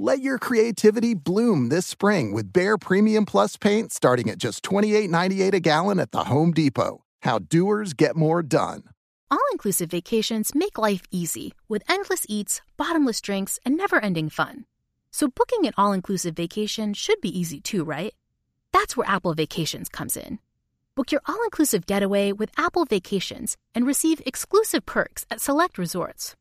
Let your creativity bloom this spring with Behr Premium Plus paint starting at just $28.98 a gallon at the Home Depot. How doers get more done. All inclusive vacations make life easy with endless eats, bottomless drinks, and never ending fun. So, booking an all inclusive vacation should be easy too, right? That's where Apple Vacations comes in. Book your all inclusive getaway with Apple Vacations and receive exclusive perks at select resorts.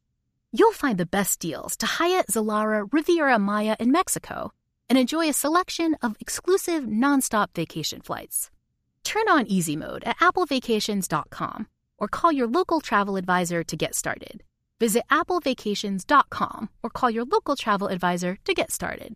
You'll find the best deals to Hyatt, Zilara, Riviera Maya in Mexico and enjoy a selection of exclusive nonstop vacation flights. Turn on easy mode at applevacations.com or call your local travel advisor to get started. Visit applevacations.com or call your local travel advisor to get started.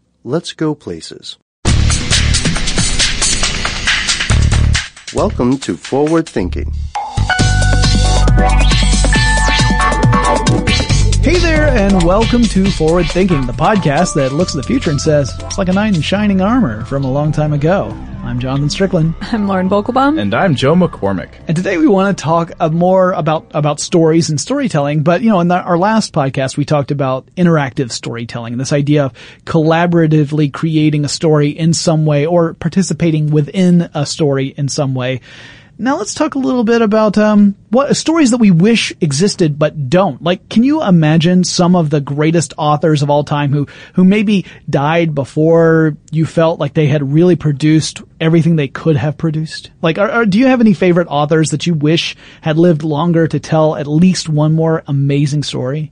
Let's go places. Welcome to Forward Thinking. Hey there, and welcome to Forward Thinking, the podcast that looks at the future and says, it's like a knight in shining armor from a long time ago. I'm Jonathan Strickland. I'm Lauren Vogelbaum. And I'm Joe McCormick. And today we want to talk uh, more about, about stories and storytelling. But, you know, in the, our last podcast, we talked about interactive storytelling, this idea of collaboratively creating a story in some way or participating within a story in some way. Now let's talk a little bit about um, what stories that we wish existed but don't. Like, can you imagine some of the greatest authors of all time who who maybe died before you felt like they had really produced everything they could have produced? Like, are, are, do you have any favorite authors that you wish had lived longer to tell at least one more amazing story?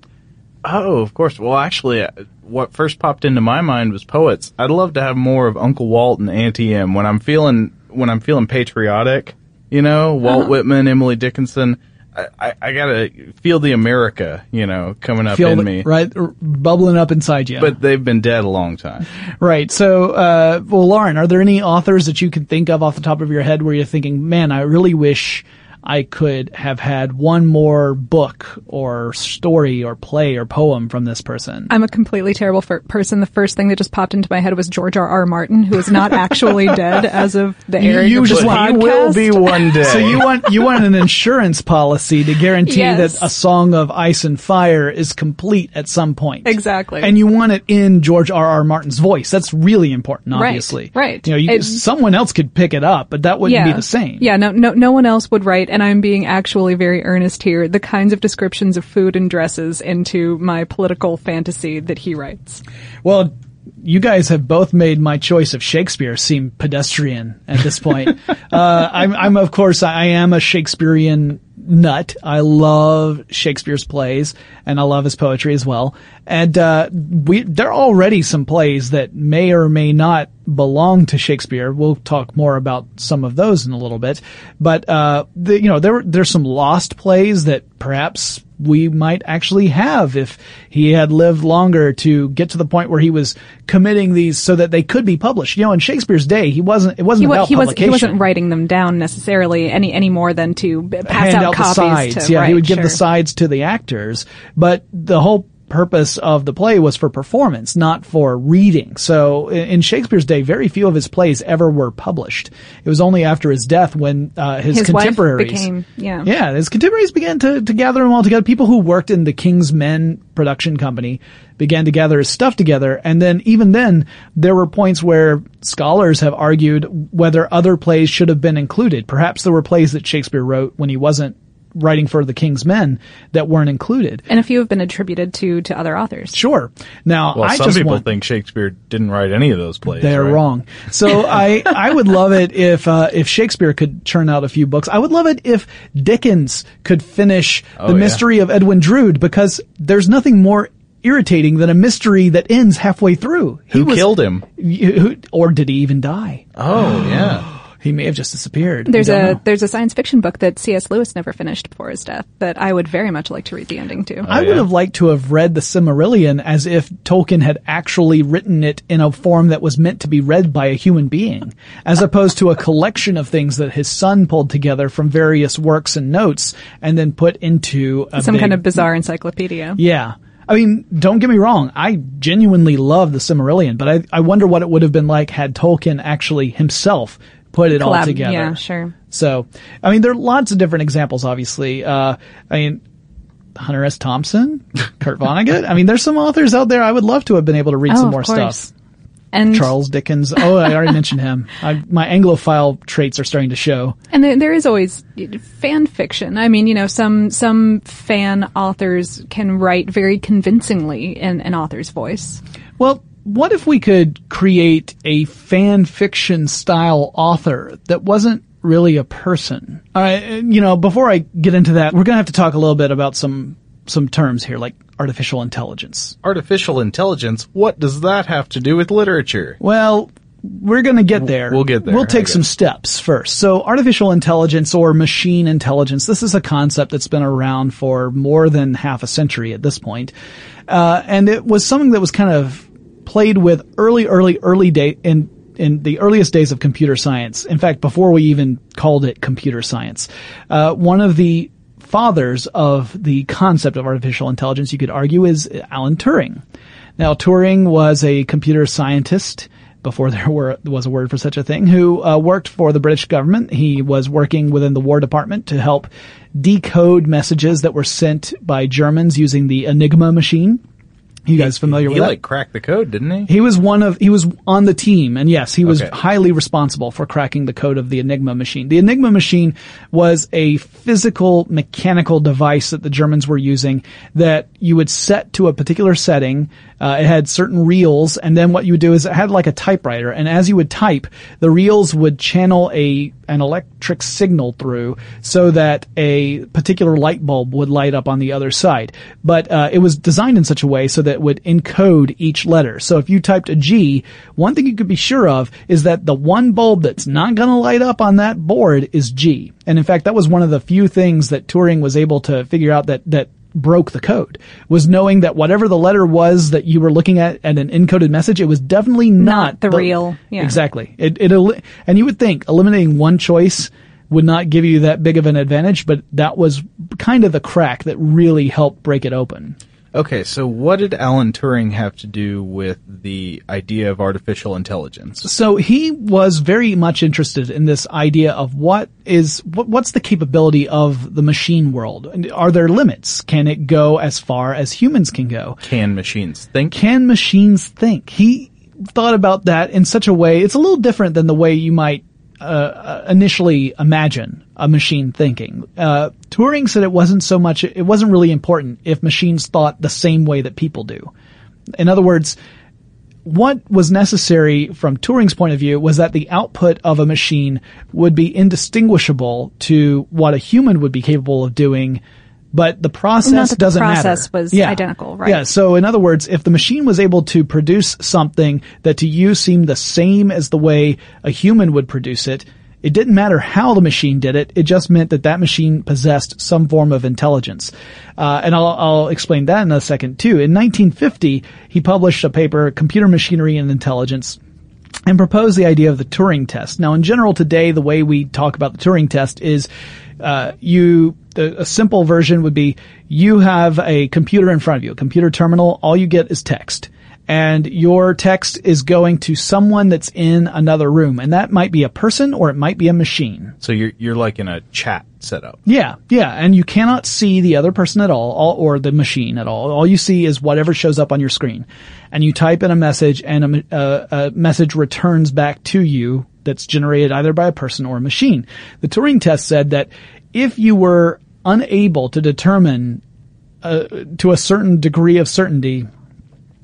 Oh, of course. Well, actually, uh, what first popped into my mind was poets. I'd love to have more of Uncle Walt and Auntie Em when I'm feeling when I'm feeling patriotic you know, Walt uh-huh. Whitman, Emily Dickinson. I, I, I, gotta feel the America, you know, coming up feel in the, me. Right, bubbling up inside you. But they've been dead a long time. Right. So, uh, well, Lauren, are there any authors that you can think of off the top of your head where you're thinking, man, I really wish I could have had one more book or story or play or poem from this person. I'm a completely terrible f- person. The first thing that just popped into my head was George R. R. Martin, who is not actually dead as of the airing you of this just podcast. He will be one day. So you want you want an insurance policy to guarantee Yes. that a song of ice and fire is complete at some point. Exactly. And you want it in George R. R. Martin's voice. That's really important, obviously. right. right. You know, you, It- someone else could pick it up, but that wouldn't be the same. Yeah, no, no, no one else would write, and I'm being actually very earnest here. The kinds of descriptions of food and dresses into my political fantasy that he writes. Well, you guys have both made my choice of Shakespeare seem pedestrian at this point. uh, I'm, I'm, of course, I am a Shakespearean nut. I love Shakespeare's plays and I love his poetry as well. And, uh, we, there are already some plays that may or may not belong to Shakespeare. We'll talk more about some of those in a little bit. But, uh, the, you know, there, there's some lost plays that perhaps we might actually have if he had lived longer to get to the point where he was committing these so that they could be published. You know, in Shakespeare's day, he wasn't, it wasn't He, wa- about he, Was, he wasn't writing them down necessarily any, any more than to pass hand out, out the copies sides. to, yeah, right, he would give sure. the sides to the actors, but the whole purpose of the play was for performance, not for reading. So in Shakespeare's day, very few of his plays ever were published. It was only after his death when uh, his, His contemporaries became- yeah. yeah, his contemporaries began to, to gather them all together. People who worked in the King's Men production company began to gather his stuff together. And then even then, there were points where scholars have argued whether other plays should have been included. Perhaps there were plays that Shakespeare wrote when he wasn't writing for the King's Men that weren't included. And a few have been attributed to, to other authors. Sure. Now, well, I some just people want, think Shakespeare didn't write any of those plays. they're right? wrong. So I, I would love it if, uh, if Shakespeare could churn out a few books. I would love it if Dickens could finish Oh, The yeah. Mystery of Edwin Drood because there's nothing more irritating than a mystery that ends halfway through. He Who was- killed him? y- who- or did he even die? Oh, yeah. He may have just disappeared. There's a know. there's a science fiction book that C.S. Lewis never finished before his death that I would very much like to read the ending to. I oh, would have liked to have read the Silmarillion as if Tolkien had actually written it in a form that was meant to be read by a human being, as opposed to a collection of things that his son pulled together from various works and notes and then put into a Some big- kind of bizarre encyclopedia. Yeah. I mean, don't get me wrong. I genuinely love the Silmarillion, but I, I wonder what it would have been like had Tolkien actually himself put it all together. Yeah, sure. So, I mean, there are lots of different examples, obviously. Uh, I mean, Hunter S. Thompson, Kurt Vonnegut. I mean, there's some authors out there I would love to have been able to read Oh, some more course. stuff. And Charles Dickens. Oh, I already mentioned him. I, my Anglophile traits are starting to show. And there, there is always fan fiction. I mean, you know, some some fan authors can write very convincingly in an author's voice. Well, what if we could create a fan fiction style author that wasn't really a person? All right, you know, before I get into that, we're going to have to talk a little bit about some some terms here like artificial intelligence. Artificial intelligence, what does that have to do with literature? Well, we're going to get there. We'll get there, We'll take some steps first. So artificial intelligence or machine intelligence, this is a concept that's been around for more than half a century at this point. Uh, and it was something that was kind of played with early, early, early day in in the earliest days of computer science. In fact, before we even called it computer science, uh, one of the fathers of the concept of artificial intelligence, you could argue, is Alan Turing. Now, Turing was a computer scientist before there were, was a word for such a thing, who uh, worked for the British government. He was working within the War Department to help decode messages that were sent by Germans using the Enigma machine. You guys familiar He with that? like cracked the code, didn't he? He was one of, he was on the team, and yes, he was Okay. highly responsible for cracking the code of the Enigma machine. The Enigma machine was a physical, mechanical device that the Germans were using that you would set to a particular setting. Uh, it had certain reels, and then what you would do is it had like a typewriter, and as you would type, the reels would channel a, an electric signal through so that a particular light bulb would light up on the other side. But, uh, it was designed in such a way so that it would encode each letter. So if you typed a G, one thing you could be sure of is that the one bulb that's not gonna light up on that board is G. And in fact, that was one of the few things that Turing was able to figure out that, that broke the code was knowing that whatever the letter was that you were looking at at an encoded message, it was definitely not, Not the real, yeah. Exactly. It, it, and you would think eliminating one choice would not give you that big of an advantage, but that was kind of the crack that really helped break it open. Okay, so what did Alan Turing have to do with the idea of artificial intelligence? So he was very much interested in this idea of what is what, what's the capability of the machine world? And Are there limits? Can it go as far as humans can go? Can machines think? Can machines think? He thought about that in such a way. It's a little different than the way you might uh, initially imagine a machine thinking. Uh, Turing said it wasn't so much, it wasn't really important if machines thought the same way that people do. In other words, what was necessary from Turing's point of view was that the output of a machine would be indistinguishable to what a human would be capable of doing but the process doesn't matter. the process matter. was yeah. identical, right? Yeah. So in other words, if the machine was able to produce something that to you seemed the same as the way a human would produce it, it didn't matter how the machine did it. It just meant that that machine possessed some form of intelligence. Uh, and I'll, I'll explain that in a second too. In 1950, he published a paper, Computer Machinery and Intelligence, and proposed the idea of the Turing test. Now, in general, today, the way we talk about the Turing test is uh, you a simple version would be you have a computer in front of you, a computer terminal. All you get is text. And your text is going to someone that's in another room. And that might be a person or it might be a machine. So you're, you're like in a chat setup. Yeah, yeah. And you cannot see the other person at all, all or the machine at all. All you see is whatever shows up on your screen. And you type in a message and a, a, a message returns back to you that's generated either by a person or a machine. The Turing test said that if you were unable to determine uh, to a certain degree of certainty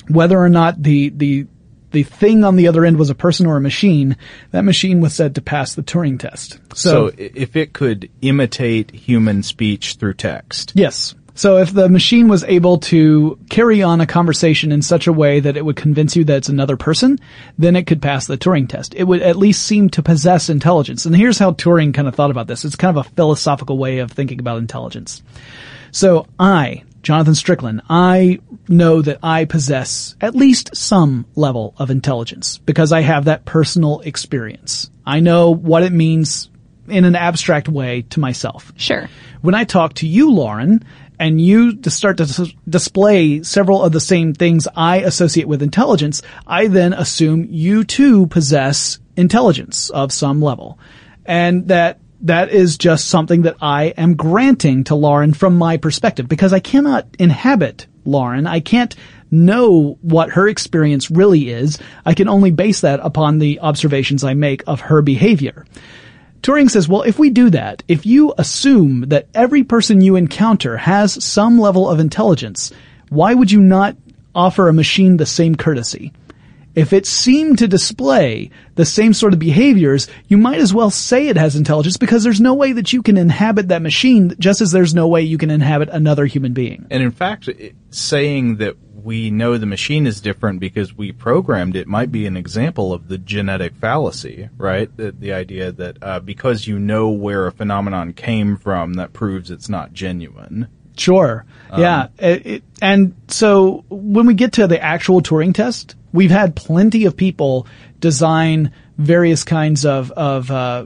whether or not the the the thing on the other end was a person or a machine, that machine was said to pass the Turing test. So, so if it could imitate human speech through text. Yes. So if the machine was able to carry on a conversation in such a way that it would convince you that it's another person, then it could pass the Turing test. It would at least seem to possess intelligence. And here's how Turing kind of thought about this. It's kind of a philosophical way of thinking about intelligence. So I, Jonathan Strickland, I know that I possess at least some level of intelligence because I have that personal experience. I know what it means in an abstract way to myself. Sure. When I talk to you, Lauren, and you start to display several of the same things I associate with intelligence, I then assume you too possess intelligence of some level. And that that is just something that I am granting to Lauren from my perspective because I cannot inhabit Lauren. I can't know what her experience really is. I can only base that upon the observations I make of her behavior. Turing says, well, if we do that, if you assume that every person you encounter has some level of intelligence, why would you not offer a machine the same courtesy? If it seemed to display the same sort of behaviors, you might as well say it has intelligence because there's no way that you can inhabit that machine just as there's no way you can inhabit another human being. And in fact, saying that we know the machine is different because we programmed it might be an example of the genetic fallacy, right? The, the idea that uh, because you know where a phenomenon came from, that proves it's not genuine. Sure. Um, yeah. It, it, and so when we get to the actual Turing test, we've had plenty of people design various kinds of of uh,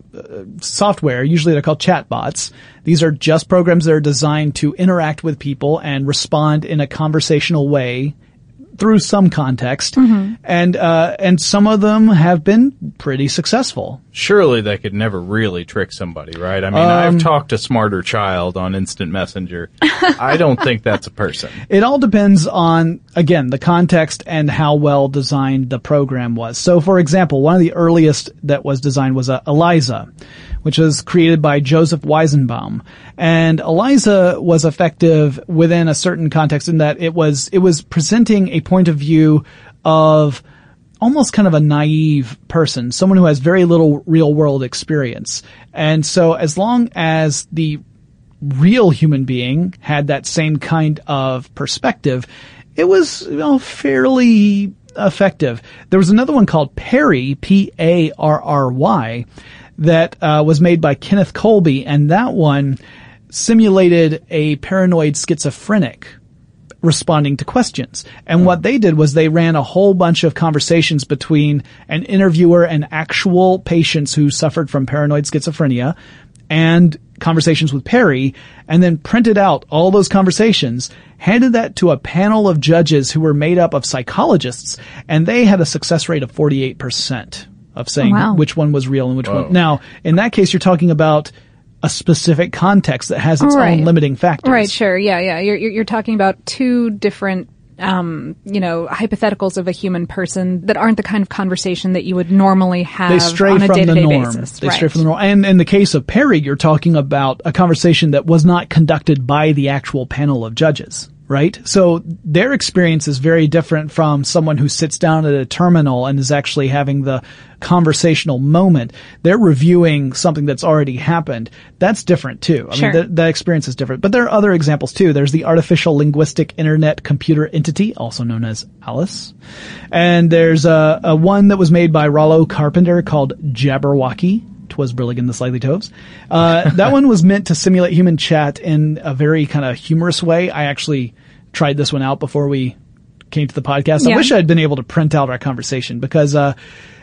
software. Usually they're called chatbots. These are just programs that are designed to interact with people and respond in a conversational way through some context, mm-hmm. and uh, and some of them have been pretty successful. Surely they could never really trick somebody, right? I mean, um, I've talked to Smarter Child on Instant Messenger. I don't think that's a person. It all depends on again the context and how well designed the program was. So, for example, one of the earliest that was designed was uh, Eliza which was created by Joseph Weizenbaum. And Eliza was effective within a certain context in that it was, it was presenting a point of view of almost kind of a naive person, someone who has very little real world experience. And so as long as the real human being had that same kind of perspective, it was you know, fairly effective. There was another one called Parry, P-A-R-R-Y, that uh, was made by Kenneth Colby, and that one simulated a paranoid schizophrenic responding to questions. And hmm. what they did was they ran a whole bunch of conversations between an interviewer and actual patients who suffered from paranoid schizophrenia and conversations with Parry and then printed out all those conversations, handed that to a panel of judges who were made up of psychologists and they had a success rate of 48% of saying oh, Wow. which one was real and which Whoa. one. Now, in that case, you're talking about a specific context that has its Right. own limiting factors. Right, sure. Yeah, yeah. You're, you're, you're talking about two different, um, you know, hypotheticals of a human person that aren't the kind of conversation that you would normally have they stray on a from the day-to-day norm. basis. They right. stray from the norm. And in the case of Parry, you're talking about a conversation that was not conducted by the actual panel of judges. Right? So their experience is very different from someone who sits down at a terminal and is actually having the conversational moment. They're reviewing something that's already happened. That's different too. I Sure. mean, that, that experience is different. But there are other examples too. There's the artificial linguistic internet computer entity, also known as Alice. And there's a, a one that was made by Rollo Carpenter called Jabberwacky. Twas Brillig and the Slithy Toves. Uh, that one was meant to simulate human chat in a very kind of humorous way. I actually tried this one out before we came to the podcast. I wish I'd been able to print out our conversation because, uh,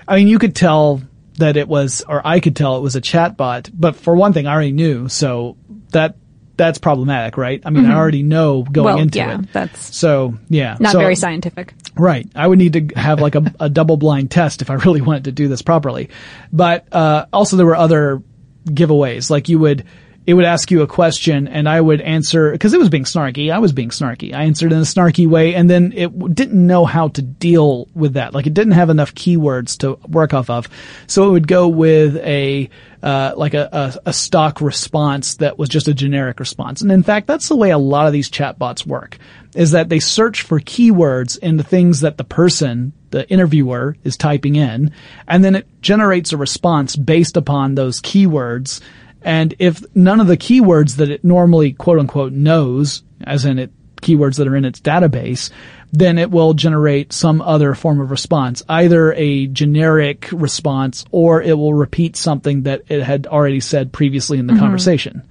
I mean, you could tell that it was, or I could tell it was a chatbot, but for one thing, I already knew, so that, that's problematic, right? I mean, I Mhm. already know going well, into yeah, it. that's So, yeah. not So- very scientific. Right. I would need to have like a, a double blind test if I really wanted to do this properly. But, uh, also there were other giveaways. Like you would, it would ask you a question and I would answer, cause it was being snarky. I was being snarky. I answered in a snarky way and then it didn't know how to deal with that. Like it didn't have enough keywords to work off of. So it would go with a, uh, like a, a, a stock response that was just a generic response. And in fact, that's the way a lot of these chatbots work is that they search for keywords in the things that the person, the interviewer is typing in, and then it generates a response based upon those keywords. And if none of the keywords that it normally quote unquote knows, as in it, keywords that are in its database, then it will generate some other form of response, either a generic response or it will repeat something that it had already said previously in the Mhm. conversation.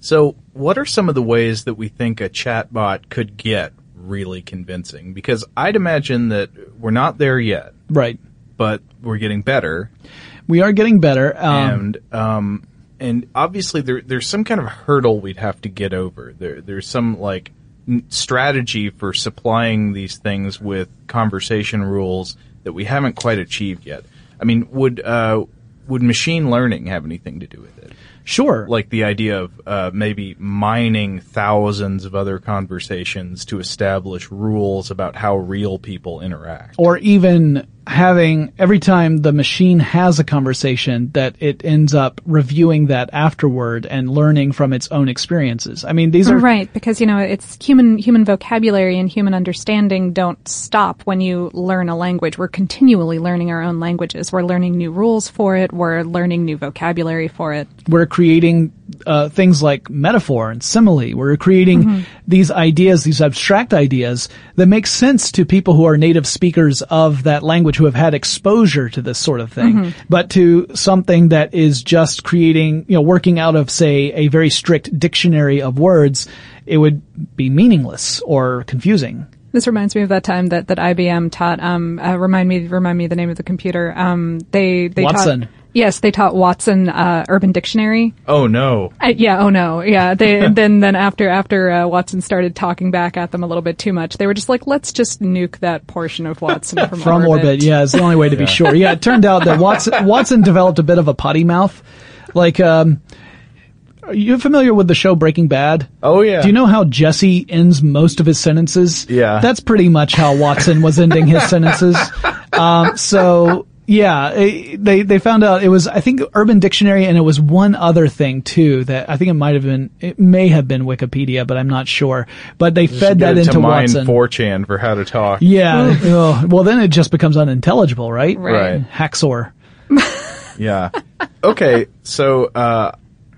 So, what are some of the ways that we think a chatbot could get really convincing? Because I'd imagine that we're not there yet. Right. But we're getting better. We are getting better. Um, and um and obviously there there's some kind of hurdle we'd have to get over. There there's some like strategy for supplying these things with conversation rules that we haven't quite achieved yet. I mean, would uh would machine learning have anything to do with it? Sure. Like the idea of uh, maybe mining thousands of other conversations to establish rules about how real people interact. or even having every time the machine has a conversation that it ends up reviewing that afterward and learning from its own experiences. I mean, these are right because you know it's human human vocabulary and human understanding don't stop when you learn a language. We're continually learning our own languages. We're learning new rules for it. We're learning new vocabulary for it. we're creating uh, things like metaphor and simile. We're creating Mhm. these ideas, these abstract ideas that make sense to people who are native speakers of that language who have had exposure to this sort of thing. Mhm. But to something that is just creating, you know, working out of say a very strict dictionary of words, it would be meaningless or confusing. This reminds me of that time that, that IBM taught. Um, uh, remind me, remind me the name of the computer. Um, they they Watson. taught. Yes, they taught Watson uh, Urban Dictionary. Oh no. I, yeah. Oh no. Yeah. They then then after after uh, Watson started talking back at them a little bit too much, they were just like, let's just nuke that portion of Watson from, From orbit. yeah, it's the only way to be sure. Yeah, it turned out that Watson Watson developed a bit of a potty mouth. Like, um, are you familiar with the show Breaking Bad? Oh yeah. Do you know how Jesse ends most of his sentences? Yeah. That's pretty much how Watson was ending his sentences. Um, so yeah, eh, they they found out it was I think Urban Dictionary and it was one other thing too that I think it might have been it may have been Wikipedia, but I'm not sure. But they Just fed get that it to into mine Watson. 4chan for how to talk. Yeah. oh, well, then it just becomes unintelligible, right? Right. Right. Haxor. Yeah. Okay, so uh,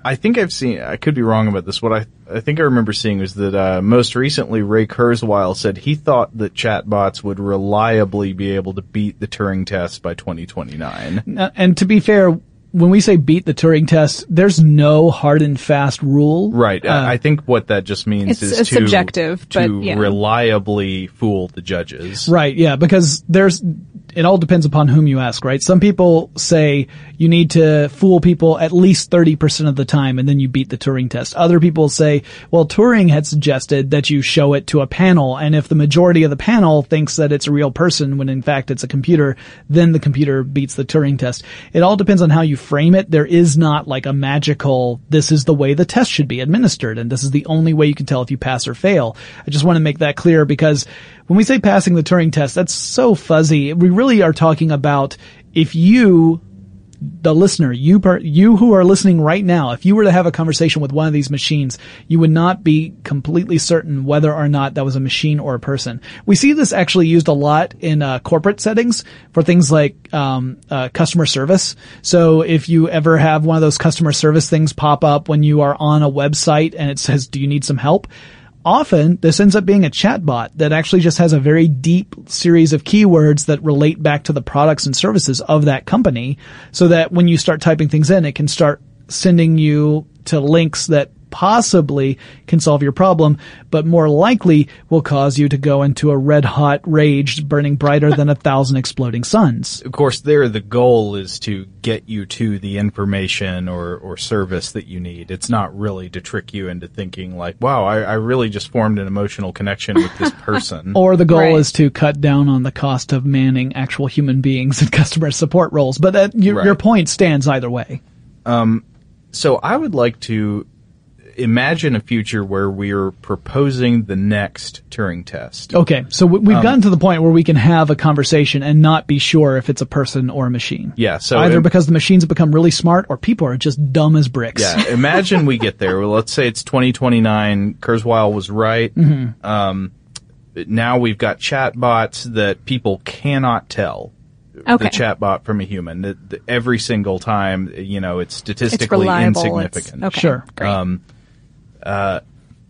I think I've seen. I could be wrong about this. What I I think I remember seeing was that uh, most recently Ray Kurzweil said he thought that chatbots would reliably be able to beat the Turing test by 2029. Uh, And to be fair, when we say beat the Turing test, there's no hard and fast rule. Right. Uh, I I think what that just means It's- is it's to, subjective, to but yeah. reliably fool the judges. Right, yeah, because there's it all depends upon whom you ask, right? Some people say you need to fool people at least 30% of the time and then you beat the Turing test. Other people say, well, Turing had suggested that you show it to a panel and if the majority of the panel thinks that it's a real person when in fact it's a computer, then the computer beats the Turing test. It all depends on how you frame it. There is not like a magical, this is the way the test should be administered and this is the only way you can tell if you pass or fail. I just want to make that clear because when we say passing the Turing test, that's so fuzzy. We really are talking about if you, the listener, you, per, you who are listening right now, if you were to have a conversation with one of these machines, you would not be completely certain whether or not that was a machine or a person. We see this actually used a lot in uh, corporate settings for things like um, uh, customer service. So if you ever have one of those customer service things pop up when you are on a website and it says, "Do you need some help?" Often this ends up being a chatbot that actually just has a very deep series of keywords that relate back to the products and services of that company so that when you start typing things in, it can start sending you to links that possibly can solve your problem, but more likely will cause you to go into a red hot rage burning brighter than a thousand exploding suns. Of course, there the goal is to get you to the information or, or service that you need. It's not really to trick you into thinking like, wow, I, I really just formed an emotional connection with this person. or the goal right. is to cut down on the cost of manning actual human beings in customer support roles. But that, your, right. your point stands either way. Um, so I would like to imagine a future where we're proposing the next Turing test. Okay, so we've um, gotten to the point where we can have a conversation and not be sure if it's a person or a machine. Yeah, so either it, because the machines have become really smart or people are just dumb as bricks. Yeah, imagine we get there. Well, let's say it's 2029. Kurzweil was right. Mm-hmm. Um, now we've got chatbots that people cannot tell okay. the chatbot from a human. The, the, every single time, you know, it's statistically it's insignificant. It's, okay, sure. Great. Um, uh,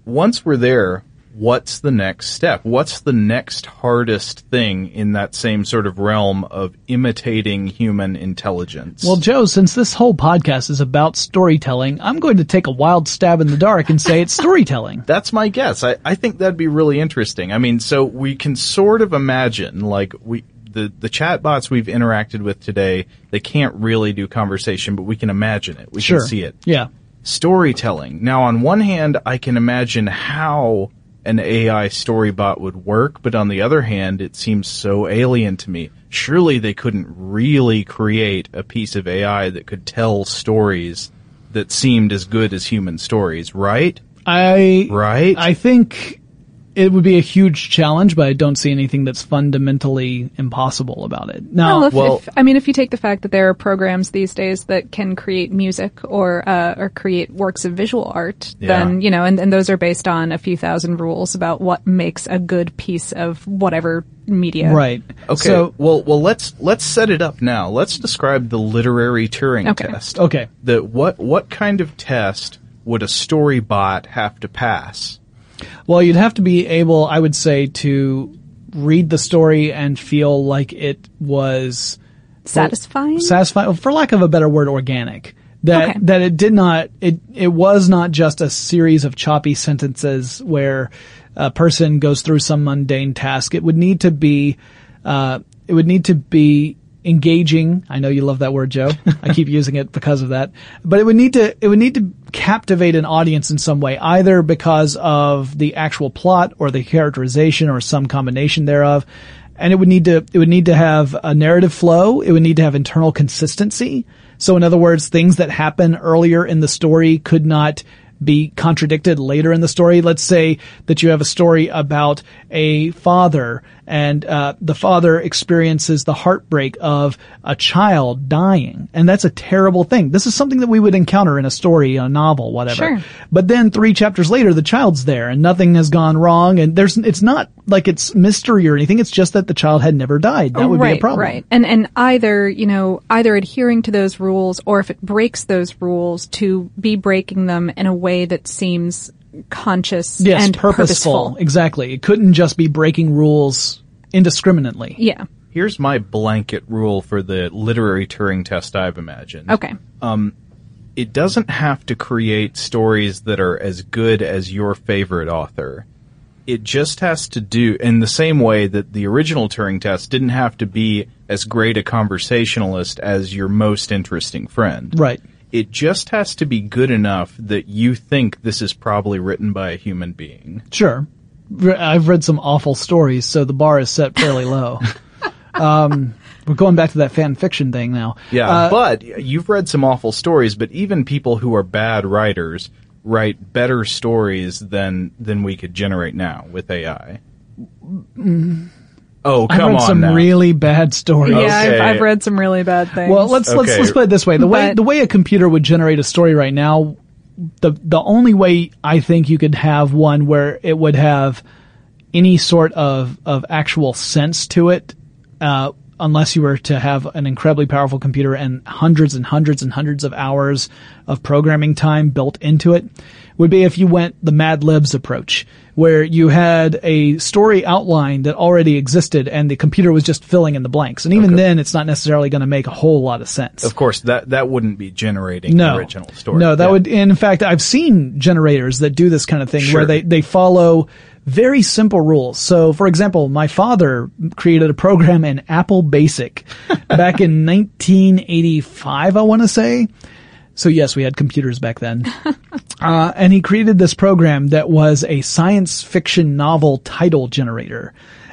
once we're there, what's the next step? What's the next hardest thing in that same sort of realm of imitating human intelligence? Well, Joe, since this whole podcast is about storytelling, I'm going to take a wild stab in the dark and say it's storytelling. That's my guess. I, I think that'd be really interesting. I mean, so we can sort of imagine, like, we, the, the chatbots we've interacted with today, they can't really do conversation, but we can imagine it. We sure. can see it. Yeah storytelling. Now, on one hand, I can imagine how an AI storybot would work, but on the other hand, it seems so alien to me. Surely they couldn't really create a piece of AI that could tell stories that seemed as good as human stories, right? I right. I think it would be a huge challenge, but I don't see anything that's fundamentally impossible about it. Now, well, if, well if, I mean, if you take the fact that there are programs these days that can create music or uh, or create works of visual art, yeah. then you know, and, and those are based on a few thousand rules about what makes a good piece of whatever media. Right. Okay. So, well, well, let's let's set it up now. Let's describe the literary Turing okay. test. Okay. The what what kind of test would a story bot have to pass? Well, you'd have to be able, I would say, to read the story and feel like it was satisfying. Satisfying, for lack of a better word, organic. That okay. that it did not it it was not just a series of choppy sentences where a person goes through some mundane task. It would need to be uh, it would need to be engaging. I know you love that word, Joe. I keep using it because of that. But it would need to, it would need to captivate an audience in some way, either because of the actual plot or the characterization or some combination thereof. And it would need to, it would need to have a narrative flow. It would need to have internal consistency. So in other words, things that happen earlier in the story could not be contradicted later in the story. Let's say that you have a story about a father and uh, the father experiences the heartbreak of a child dying, and that's a terrible thing. This is something that we would encounter in a story, a novel, whatever. Sure. But then three chapters later, the child's there, and nothing has gone wrong, and there's it's not like it's mystery or anything. It's just that the child had never died. That would right, be a problem. Right. And and either you know either adhering to those rules, or if it breaks those rules, to be breaking them in a way that seems conscious yes, and purposeful. purposeful. Exactly. It couldn't just be breaking rules indiscriminately. Yeah. Here's my blanket rule for the literary Turing test I've imagined. Okay. Um, it doesn't have to create stories that are as good as your favorite author. it just has to do in the same way that the original Turing test didn't have to be as great a conversationalist as your most interesting friend. Right. It just has to be good enough that you think this is probably written by a human being. Sure. I've read some awful stories, so the bar is set fairly low. um, we're going back to that fan fiction thing now. Yeah, Uh, but you've read some awful stories, but even people who are bad writers write better stories than than we could generate now with AI. mm, Oh, I've come read on some now. really bad stories. Yeah, I've, I've read some really bad things. Well, let's let's let's put it this way: the way But- the way a computer would generate a story right now, the the only way I think you could have one where it would have any sort of of actual sense to it, uh, unless you were to have an incredibly powerful computer and hundreds and hundreds and hundreds of hours of programming time built into it, would be if you went the Mad Libs approach, where you had a story outline that already existed and the computer was just filling in the blanks. And even then, it's not necessarily going to make a whole lot of sense. Of course, that that wouldn't be generating No. original story. No, that Yeah. would, in fact, I've seen generators that do this kind of thing Sure. where they, they follow very simple rules. So, for example, my father created a program in Apple Basic back in 1985, I want to say. So yes, we had computers back then. Uh, and he created this program that was a science fiction novel title generator.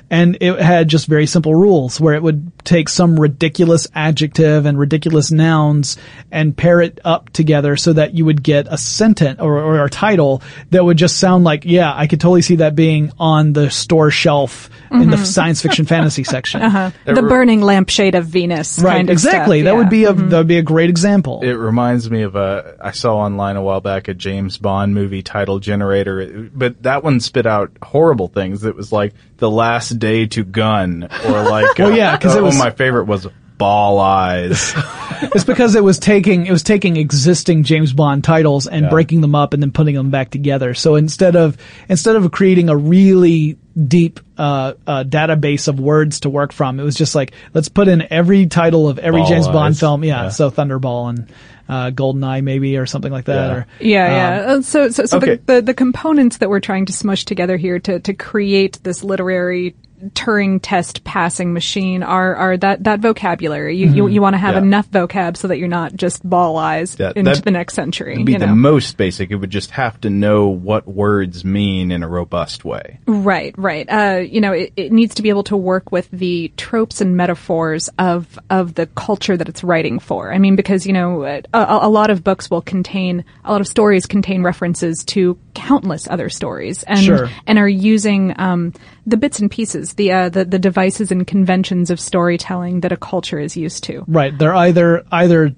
And it had just very simple rules where it would take some ridiculous adjective and ridiculous nouns and pair it up together so that you would get a sentence or, or a title that would just sound like, yeah, I could totally see that being on the store shelf in the Mhm. science fiction fantasy section. uh-huh. the burning lampshade of Venus. Right, kind of exactly. stuff, That yeah. would be a Mhm. that would be a great example. It reminds me of a I saw online a while back a James Bond movie title generator, but that one spit out horrible things. It was like the last day to gun, or like Well, uh, yeah, 'cause it oh, was- my favorite was ball eyes. it's because it was taking it was taking existing James Bond titles and Yeah. breaking them up and then putting them back together. So instead of instead of creating a really deep uh, uh, database of words to work from, it was just like let's put in every title of every Ball James Bond film. Yeah, Yeah. so Thunderball and uh, Goldeneye maybe or something like that. Yeah. Or Yeah, um, yeah. Uh, So, so, so okay. the, the the components that we're trying to smush together here to to create this literary Turing test passing machine are are that that vocabulary. You you, Mhm. you want to have Yeah. enough vocab so that you're not just ball eyes Yeah, into the next century. Be you the know? most basic. It would just have to know what words mean in a robust way. Right, right. Uh, you know, it, it needs to be able to work with the tropes and metaphors of of the culture that it's writing for. I mean, because you know, a, a lot of books will contain a lot of stories contain references to countless other stories, and Sure. and are using um, the bits and pieces, the, uh, the the devices and conventions of storytelling that a culture is used to. Right. They're either either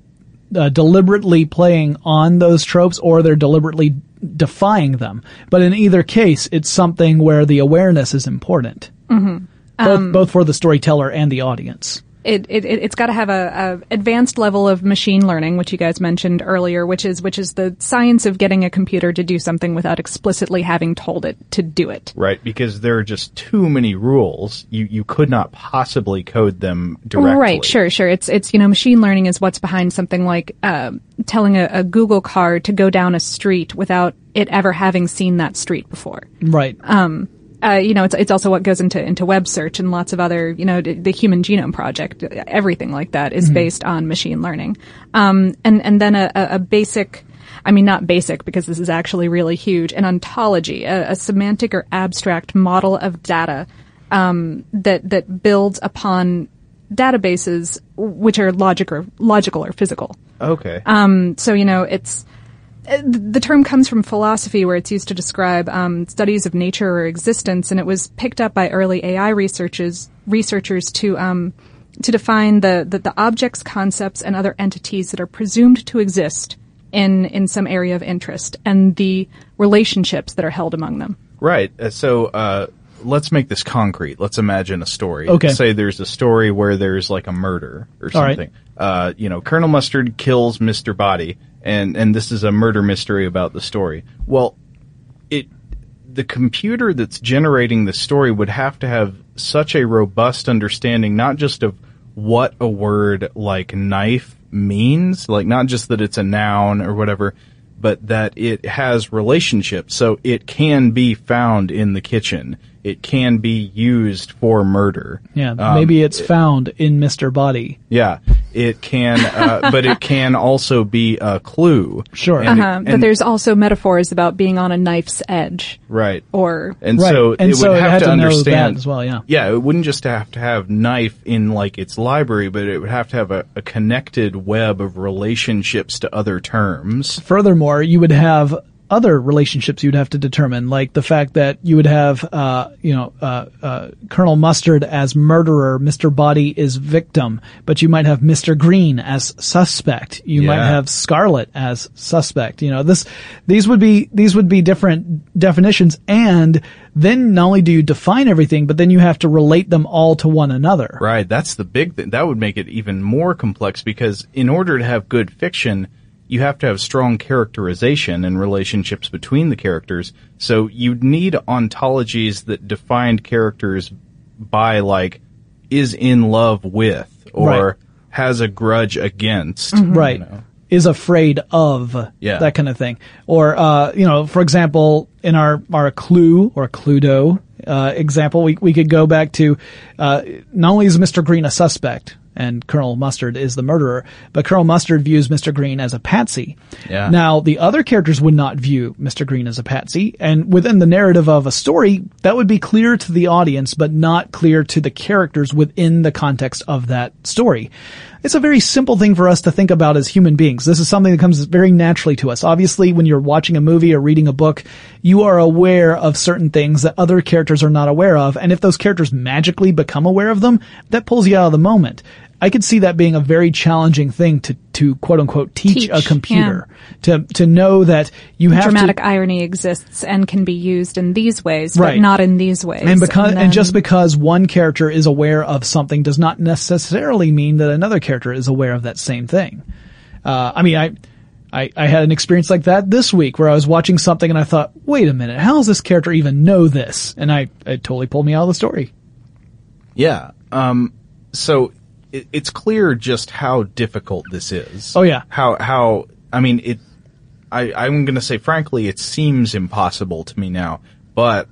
uh, deliberately playing on those tropes or they're deliberately defying them. But in either case, it's something where the awareness is important, Mm-hmm. both, both for the storyteller and the audience. It, it it- it's got to have a, a advanced level of machine learning, which you guys mentioned earlier, which is which is the science of getting a computer to do something without explicitly having told it to do it. Right, because there are just too many rules. You you could not possibly code them directly. Right, sure, sure. It's it's you know machine learning is what's behind something like um telling a, a Google car to go down a street without it ever having seen that street before. Right. Um, uh, you know, it's it's also what goes into into web search and lots of other, you know, the, Human Genome Project, everything like that is Mhm. based on machine learning. Um, and and then a, a basic. I mean, not basic because this is actually really huge. An ontology, a, a semantic or abstract model of data um, that that builds upon databases which are logic or logical or physical. Okay. Um, so you know, it's the term comes from philosophy, where it's used to describe um, studies of nature or existence, and it was picked up by early AI researchers researchers to um, to define the, the the objects, concepts, and other entities that are presumed to exist in in some area of interest, and the relationships that are held among them. Right. Uh, So uh, let's make this concrete. Let's imagine a story. Okay. Say there's a story where there's like a murder or All right. something. Uh, you know, Colonel Mustard kills Mr. Boddy, and and this is a murder mystery about the story. Well, it the computer that's generating the story would have to have such a robust understanding, not just of what a word like knife means, like not just that it's a noun or whatever, but that it has relationships, so it can be found in the kitchen. It can be used for murder. Yeah, Um, maybe it's found in Mr. Boddy. Yeah, it can, uh, but it can also be a clue. Sure. And Uh-huh. but and- there's also metaphors about being on a knife's edge. right. Or And Right. so And it so would it have had to, to understand as well, yeah. Yeah, it wouldn't just have to have knife in like its library, but it would have to have a, a connected web of relationships to other terms. Furthermore, you would have other relationships you'd have to determine, like the fact that you would have, uh, you know, uh, uh, Colonel Mustard as murderer, Mr. Boddy is victim, but you might have Mr. Green as suspect. You might have Scarlet as suspect. You know, this, these would be, these would be different definitions. And then not only do you define everything, but then you have to relate them all to one another. Right, that's the big thing. That would make it even more complex because in order to have good fiction, you have to have strong characterization and relationships between the characters. So you'd need ontologies that defined characters by like is in love with or Right. has a grudge against. right is afraid of Yeah. that kind of thing or uh you know for example in our our clue or cluedo uh example we we could go back to uh not only is mr green a suspect and Colonel Mustard is the murderer, but Colonel Mustard views Mr. Green as a patsy. Yeah. Now, the other characters would not view Mr. Green as a patsy, and within the narrative of a story, that would be clear to the audience, but not clear to the characters within the context of that story. It's a very simple thing for us to think about as human beings. This is something that comes very naturally to us. Obviously, when you're watching a movie or reading a book, you are aware of certain things that other characters are not aware of, and if those characters magically become aware of them, that pulls you out of the moment. I could see that being a very challenging thing to, to quote unquote teach, Teach, a computer. To, to know that you have dramatic to, irony exists and can be used in these ways, Right. but not in these ways. and because, and, then- just because one character is aware of something does not necessarily mean that another character is aware of that same thing. Uh, I mean, I, I, I had an experience like that this week where I was watching something and I thought, wait a minute, how does this character even know this? And I, it totally pulled me out of the story. Yeah. Um, so it, it's clear just how difficult this is. Oh, yeah. How, how, I mean, it, I, I'm gonna say frankly, it seems impossible to me now, but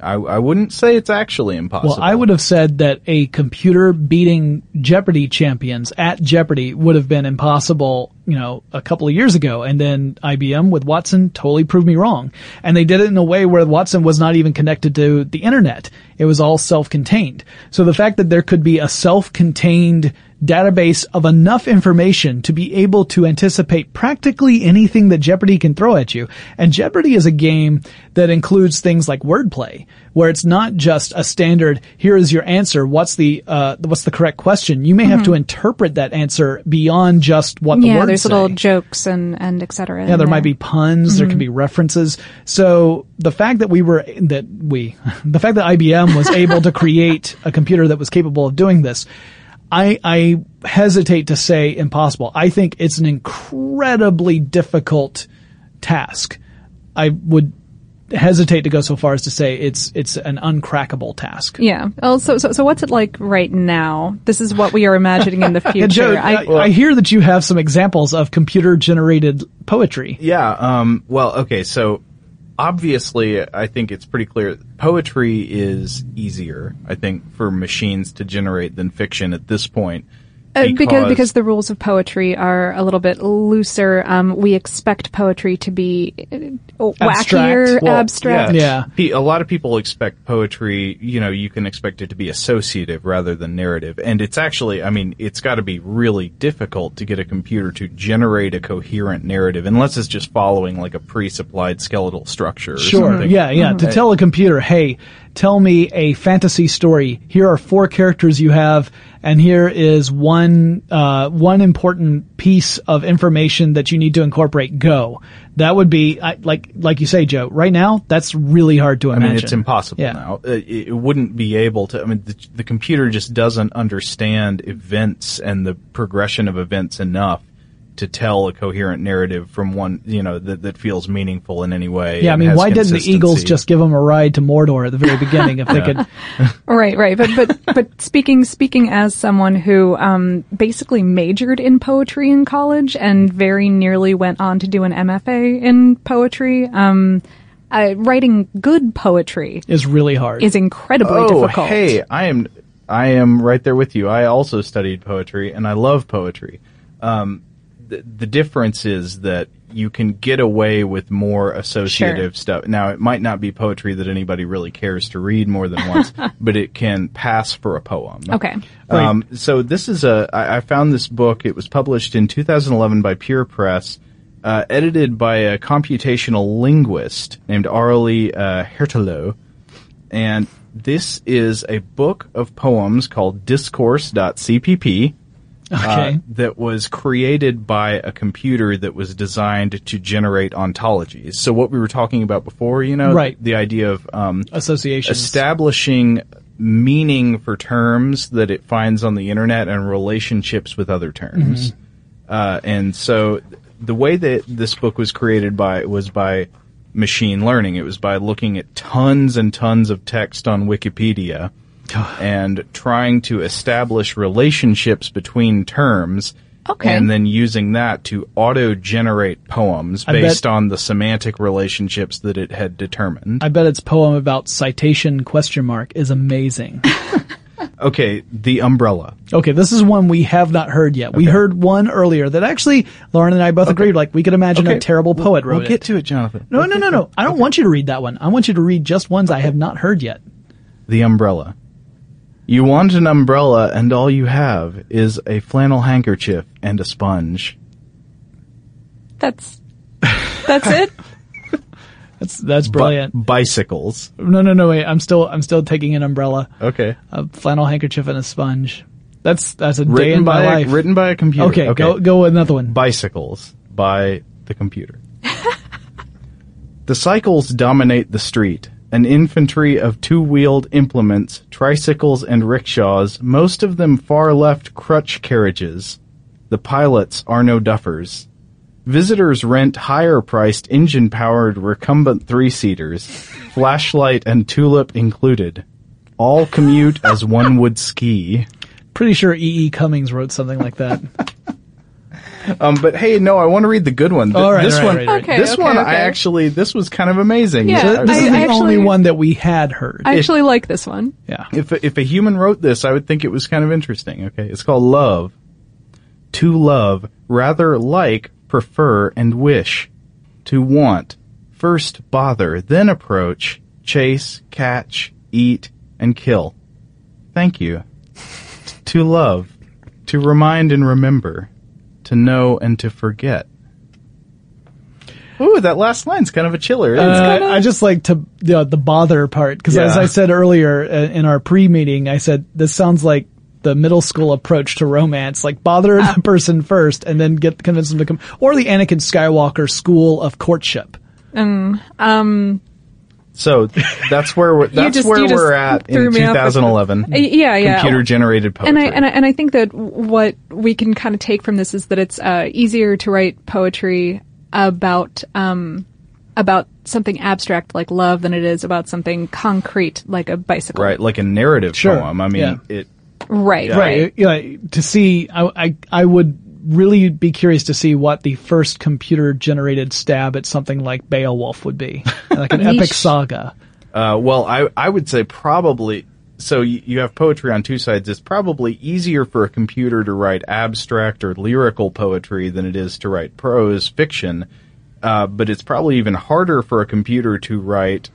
I, I wouldn't say it's actually impossible. Well, I would have said that a computer beating Jeopardy champions at Jeopardy would have been impossible, you know, a couple of years ago. And then IBM with Watson totally proved me wrong. And they did it in a way where Watson was not even connected to the internet. It was all self-contained. So the fact that there could be a self-contained database of enough information to be able to anticipate practically anything that Jeopardy can throw at you. And Jeopardy is a game that includes things like wordplay, where it's not just a standard, here is your answer, what's the, uh, what's the correct question? You may have Mhm. to interpret that answer beyond just what the yeah, words there's say. little jokes and and et cetera. Yeah, in there might be puns. There Mhm. can be references. So the fact that we were that we, the fact that IBM was able to create a computer that was capable of doing this, I I hesitate to say impossible. I think it's an incredibly difficult task. I would hesitate to go so far as to say it's it's an uncrackable task. Yeah. Oh, so, so so what's it like right now? This is what we are imagining in the future. Joe, I, I hear that you have some examples of computer generated poetry. Yeah. Um, well, okay. So obviously, I think it's pretty clear. Poetry is easier, I think, for machines to generate than fiction at this point. Uh, because because the rules of poetry are a little bit looser. Um, we expect poetry to be uh, wackier, Well, abstract. Yeah, A lot of people expect poetry, you know, you can expect it to be associative rather than narrative. And it's actually, I mean, it's got to be really difficult to get a computer to generate a coherent narrative unless it's just following like a pre-supplied skeletal structure or Sure. something. Yeah, yeah. To Uh, tell a computer, hey, tell me a fantasy story. Here are four characters you have, and here is one uh, one important piece of information that you need to incorporate. Go. That would be I, like like you say, Joe. Right now, that's really hard to I imagine. mean, it's impossible Yeah. now. Uh, It, it wouldn't be able to. I mean, the, the computer just doesn't understand events and the progression of events enough to tell a coherent narrative from one, you know, that, that feels meaningful in any way. Yeah, I mean, why didn't the Eagles just give them a ride to Mordor at the very beginning if they could? Right, right. But but but speaking speaking as someone who um, basically majored in poetry in college and very nearly went on to do an MFA in poetry, um, uh, writing good poetry Is really hard. is incredibly oh, difficult. Hey, I am I am right there with you. I also studied poetry and I love poetry. Um, the, the difference is that you can get away with more associative Sure. stuff. Now, it might not be poetry that anybody really cares to read more than once, but it can pass for a poem. Okay. Um, so this is a. I, I found this book. It was published in 2011 by Pure Press, uh, edited by a computational linguist named Arlie uh, and this is a book of poems called Discourse.cpp. Uh, Okay. that was created by a computer that was designed to generate ontologies. So what we were talking about before, you know, Right. the idea of um, Associations. establishing meaning for terms that it finds on the internet and relationships with other terms. Uh, and so the way that this book was created by was by machine learning. It was by looking at tons and tons of text on Wikipedia and trying to establish relationships between terms. Okay. And then using that to auto generate poems I bet- based on the semantic relationships that it had determined. I bet its poem about citation question mark is amazing. Okay, the umbrella. Okay, this is one we have not heard yet. We heard one earlier that actually Lauren and I both agreed. Like we could imagine a terrible poet We'll wrote get it. to it, Jonathan. No, no, no, no. I don't want you to read that one. I want you to read just ones I have not heard yet. The umbrella. You want an umbrella, and all you have is a flannel handkerchief and a sponge. That's that's it. That's that's Bu- brilliant. bicycles. No, no, no. Wait, I'm still I'm still taking an umbrella, Okay. a flannel handkerchief, and a sponge. That's that's a day Written in by my a, life. written by a computer. okay, go go with another one. Bicycles by the computer. the cycles dominate the street. An infantry of two-wheeled implements, tricycles and rickshaws, most of them far left crutch carriages. The pilots are no duffers. Visitors rent higher-priced engine-powered recumbent three-seaters, flashlight and tulip included. All commute as one would ski. Pretty sure E. E. Cummings wrote something like that. Um, but hey, no, I want to read the good one. Th- All right, this all right, one, right, right. Okay, this okay, one, I actually, this was kind of amazing. Yeah, So this I- is the actually- only one that we had heard. I actually like this one. yeah. If if a human wrote this, I would think it was kind of interesting. Okay, it's called love. To love, rather like, prefer, and wish. To want, first bother, then approach, chase, catch, eat, and kill. Thank you. To love, to remind and remember, to know and to forget. Ooh, that last line's kind of a chiller. isn't it? Uh, I just like to the the bother part because as I said earlier uh, in our pre-meeting, I said this sounds like the middle school approach to romance, like bother Ah. the person first and then get convince them to come, or the Anakin Skywalker school of courtship. Um, So that's where we're, that's just- where we're at in me off with- 2011. Uh, yeah, yeah. Computer generated poetry. and I and I and I think that what we can kind of take from this is that it's uh, easier to write poetry about um about something abstract like love than it is about something concrete like a bicycle. right, like a narrative Sure, poem. I mean, yeah. it. Right. Yeah. Right. Yeah, to see, I, I I would really be curious to see what the first computer generated stab at something like Beowulf would be, like an epic saga. Uh, well, I I would say probably. So you, you have poetry on two sides. It's probably easier for a computer to write abstract or lyrical poetry than it is to write prose fiction. Uh, but it's probably even harder for a computer to write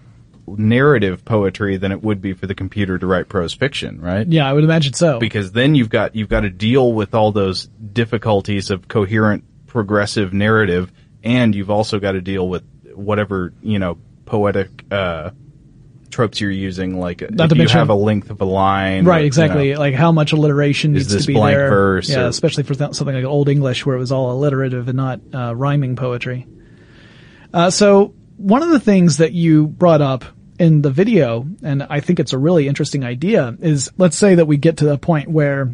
narrative poetry than it would be for the computer to write prose fiction, right? Yeah, I would imagine so. because then you've got you've got to deal with all those difficulties of coherent progressive narrative and you've also got to deal with whatever you know poetic uh tropes you're using like Not to you mention- have a length of a line Right, or, exactly. you know, Like how much alliteration Is needs this to be blank there. verse yeah, or- especially for th- something like Old English where it was all alliterative and not uh, rhyming poetry. Uh, so one of the things that you brought up in the video, and I think it's a really interesting idea, is let's say that we get to the point where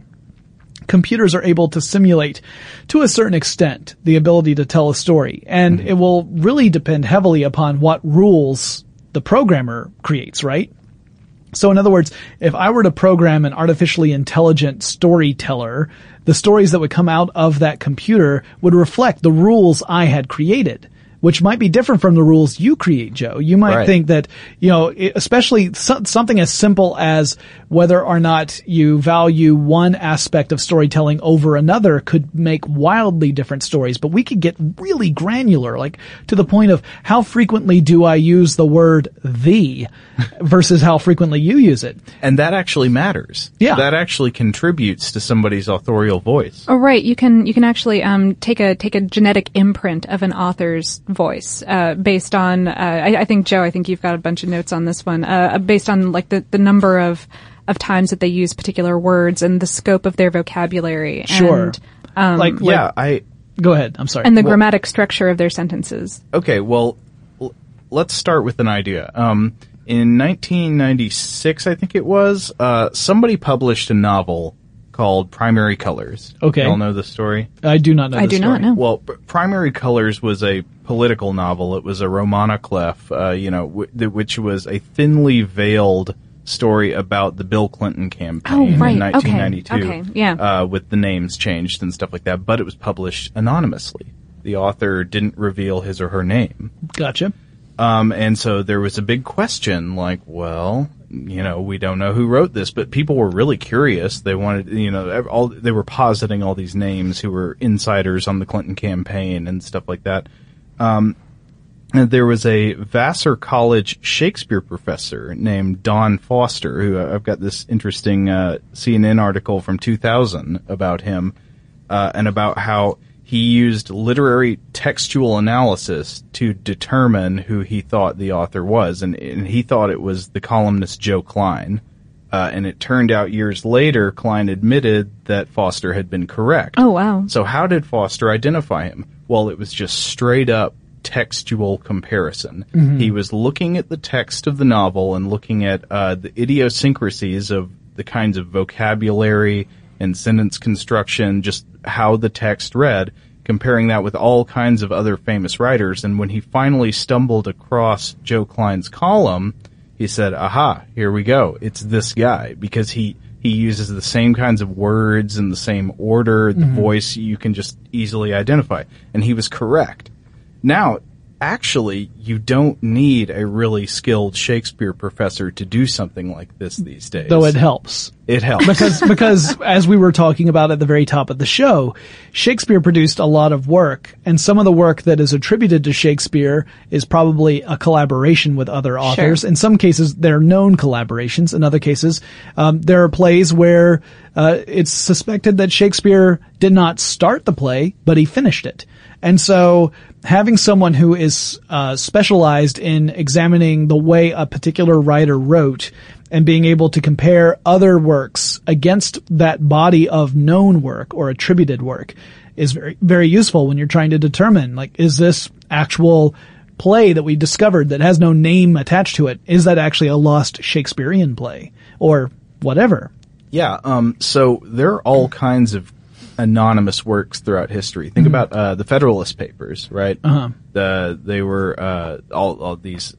computers are able to simulate to a certain extent the ability to tell a story. And mm-hmm. it will really depend heavily upon what rules the programmer creates, right? So in other words, if I were to program an artificially intelligent storyteller, the stories that would come out of that computer would reflect the rules I had created. Which might be different from the rules you create, Joe. You might Right. think that, you know, especially so- something as simple as whether or not you value one aspect of storytelling over another could make wildly different stories. But we could get really granular, like to the point of how frequently do I use the word "the" versus how frequently you use it. And that actually matters. Yeah. That actually contributes to somebody's authorial voice. Oh, right. You can you can actually um, take a take a genetic imprint of an author's voice uh, based on. Uh, I, I think Joe. I think you've got a bunch of notes on this one. Uh, based on like the the number of of times that they use particular words and the scope of their vocabulary. Sure. And, um, like, Yeah, I go ahead. I'm sorry. and the Well- grammatic structure of their sentences. Okay, well, l- let's start with an idea. Um, in 1996, I think it was, uh, somebody published a novel called Primary Colors. Okay. You all know the story? I do not know. I this do not know. Well, P- Primary Colors was a political novel. It was a roman clef, uh, you know, w- th- which was a thinly veiled story about the Bill Clinton campaign Oh, right. in Okay. 1992. Okay. Yeah. Uh, with the names changed and stuff like that, but it was published anonymously. The author didn't reveal his or her name. Gotcha. Um, and so there was a big question, like, well, you know, we don't know who wrote this, but people were really curious. They wanted, you know, all they were positing all these names who were insiders on the Clinton campaign and stuff like that. Um, and there was a Vassar College Shakespeare professor named Don Foster, who uh, I've got this interesting uh, CNN article from 2000 about him, uh, and about how he used literary textual analysis to determine who he thought the author was, and, and he thought it was the columnist Joe Klein. Uh, and it turned out years later, Klein admitted that Foster had been correct. Oh wow. So how did Foster identify him? Well, it was just straight up textual comparison. He was looking at the text of the novel and looking at uh, the idiosyncrasies of the kinds of vocabulary and sentence construction, just how the text read, comparing that with all kinds of other famous writers. And when he finally stumbled across Joe Klein's column, he said, "Aha, here we go. It's this guy." Because he he uses the same kinds of words in the same order, the mm-hmm. voice you can just easily identify. And he was correct. Now, actually, you don't need a really skilled Shakespeare professor to do something like this these days. Though it helps. It helps. because because as we were talking about at the very top of the show, Shakespeare produced a lot of work, and some of the work that is attributed to Shakespeare is probably a collaboration with other authors. In some cases, they're known collaborations. In other cases, um, there are plays where uh, it's suspected that Shakespeare did not start the play, but he finished it. And so, having someone who is uh, specialized in examining the way a particular writer wrote and being able to compare other works against that body of known work or attributed work is very, very useful when you're trying to determine, like, is this actual play that we discovered that has no name attached to it, is that actually a lost Shakespearean play? Or whatever. Yeah. Um, so there are all kinds of anonymous works throughout history. Think about uh, the Federalist Papers, right? Uh-huh. The they were uh, all all these.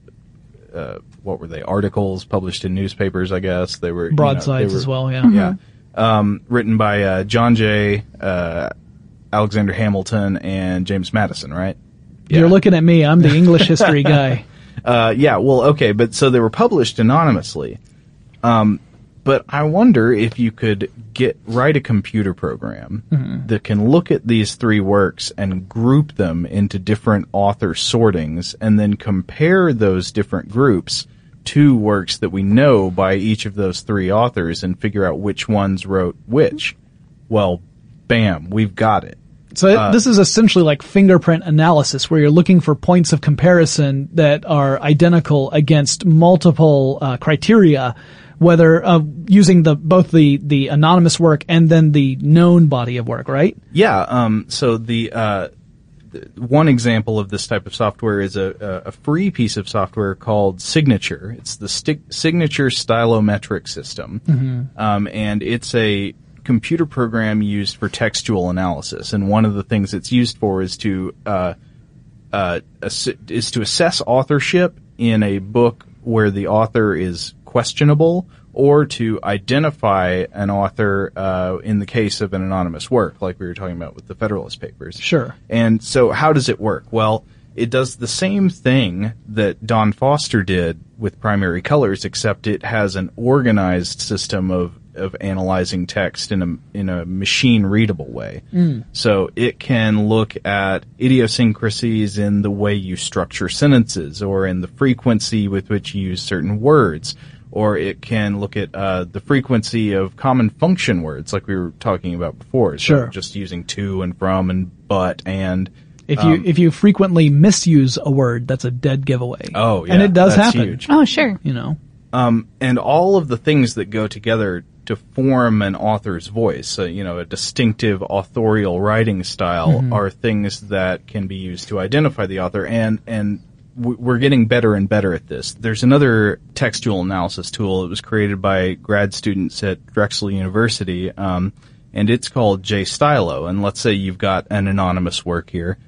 Uh, what were they? Articles published in newspapers, I guess. They were you know, Broadsides they were- as well, yeah. Yeah. Um, written by uh, John Jay, uh, Alexander Hamilton, and James Madison, right? You're looking at me. I'm the English history guy. Uh, yeah, well, okay, but so they were published anonymously. Um, but I wonder if you could get write a computer program that can look at these three works and group them into different author sortings, and then compare those different groups to works that we know by each of those three authors, and figure out which ones wrote which. Well, bam, we've got it. So it- this is essentially like fingerprint analysis where you're looking for points of comparison that are identical against multiple uh, criteria, whether uh, using the both the the anonymous work and then the known body of work, right? Yeah. Um, so the, uh, one example of this type of software is a, a free piece of software called Signature. It's the sti- Signature Stylometric System, um, and it's a computer program used for textual analysis, and one of the things it's used for is to uh, uh, ass- is to assess authorship in a book where the author is questionable, or to identify an author uh, in the case of an anonymous work, like we were talking about with the Federalist Papers. Sure. And so, how does it work? Well, it does the same thing that Don Foster did with primary colors, except it has an organized system of of analyzing text in a in a machine readable way. Mm. So it can look at idiosyncrasies in the way you structure sentences, or in the frequency with which you use certain words, or it can look at uh, the frequency of common function words, like we were talking about before. So Sure. just using to and from and but and. If you um, if you frequently misuse a word, that's a dead giveaway. Oh, yeah, and it does that's happen. huge. Oh, sure. You know, um, and all of the things that go together to form an author's voice, uh, you know, a distinctive authorial writing style, Mhm. are things that can be used to identify the author, and and we're getting better and better at this. There's another textual analysis tool that was created by grad students at Drexel University, um, and it's called JStylo. And let's say you've got an anonymous work here.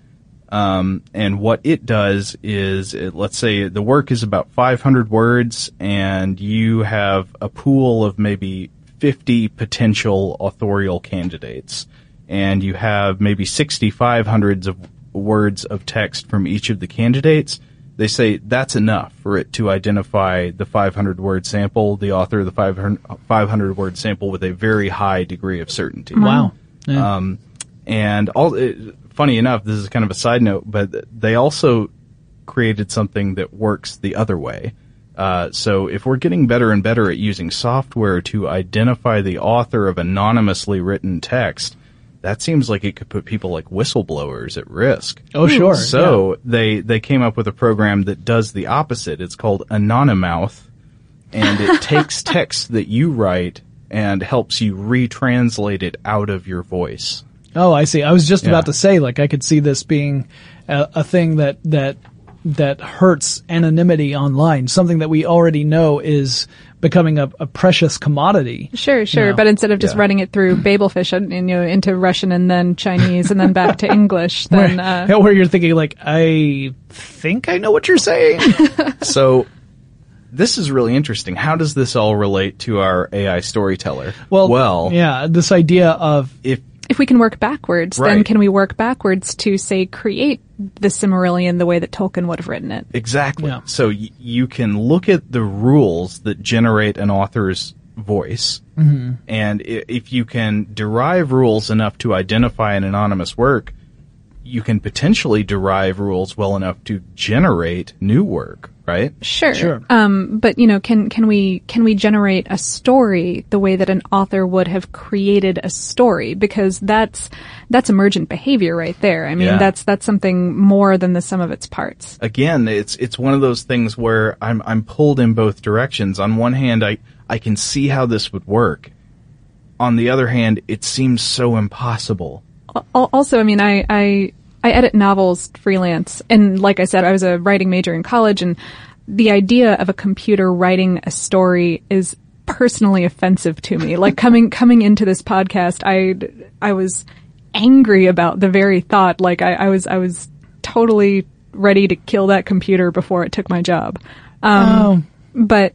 Um, and what it does is, it, let's say the work is about 500 words, and you have a pool of maybe 50 potential authorial candidates, and you have maybe 6,500 of words of text from each of the candidates. They say that's enough for it to identify the 500 word sample, the author of the 500, 500 word sample with a very high degree of certainty. Wow. Yeah. Um, and all, it, funny enough, this is kind of a side note, but they also created something that works the other way. Uh, so if we're getting better and better at using software to identify the author of anonymously written text, that seems like it could put people like whistleblowers at risk. Oh, sure, So they they came up with a program that does the opposite. It's called Anonymouth, and it takes text that you write and helps you retranslate it out of your voice. Oh, I see. I was just Yeah. about to say, like, I could see this being a, a thing that that that hurts anonymity online. Something that we already know is becoming a, a precious commodity. Sure, sure. know? But instead of just Yeah. running it through Babelfish and, and, you know into Russian and then Chinese and then back to English, then where, uh, where you're thinking like, I think I know what you're saying. so this is really interesting. How does this all relate to our AI storyteller? well, well, yeah, this idea of if if we can work backwards, then can we work backwards to say create the Silmarillion the way that Tolkien would have written it? Exactly. So y- you can look at the rules that generate an author's voice, Mhm. and i- if you can derive rules enough to identify an anonymous work, you can potentially derive rules well enough to generate new work, right? Sure. Um, but you know, can can we can we generate a story the way that an author would have created a story? Because that's that's emergent behavior right there. I mean, Yeah. that's that's something more than the sum of its parts. again, it's it's one of those things where I'm I'm pulled in both directions. On one hand, I I can see how this would work. On the other hand, it seems so impossible. Also, I mean, I, I I edit novels freelance, and like I said, I was a writing major in college, and the idea of a computer writing a story is personally offensive to me. Like coming coming into this podcast, I I was angry about the very thought. Like I, I was I was totally ready to kill that computer before it took my job. Um, But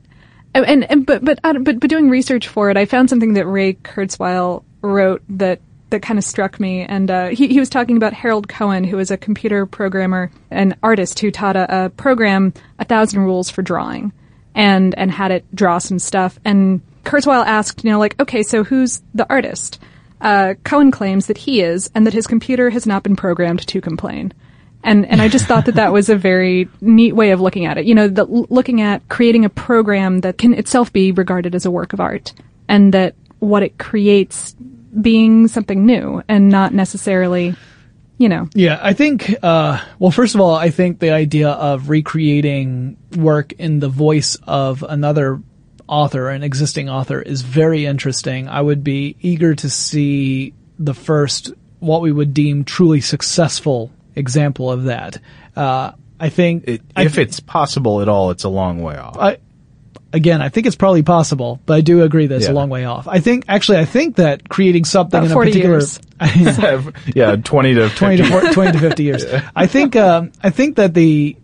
and, and but but but but doing research for it, I found something that Ray Kurzweil wrote that that kind of struck me. And uh, he he was talking about Harold Cohen, who is a computer programmer and artist who taught a, a program a thousand rules for drawing, and and had it draw some stuff. And Kurzweil asked, you know, like, okay, so who's the artist? Uh, Cohen claims that he is, and that his computer has not been programmed to complain. And and I just thought that that was a very neat way of looking at it. You know, the, looking at creating a program that can itself be regarded as a work of art, and that what it creates being something new and not necessarily, you know, Yeah, I think, uh, well, first of all, I think the idea of recreating work in the voice of another author, an existing author, is very interesting. I would be eager to see the first, what we would deem truly successful example of that. Uh, I think, I if thi- it's possible at all, it's a long way off. I, again, I think it's probably possible, but I do agree that it's Yeah. a long way off. I think, actually, I think that creating something About in a particular, years. yeah, 20 to 20 to 40, 20 to 50 years. I think, um, I think that the,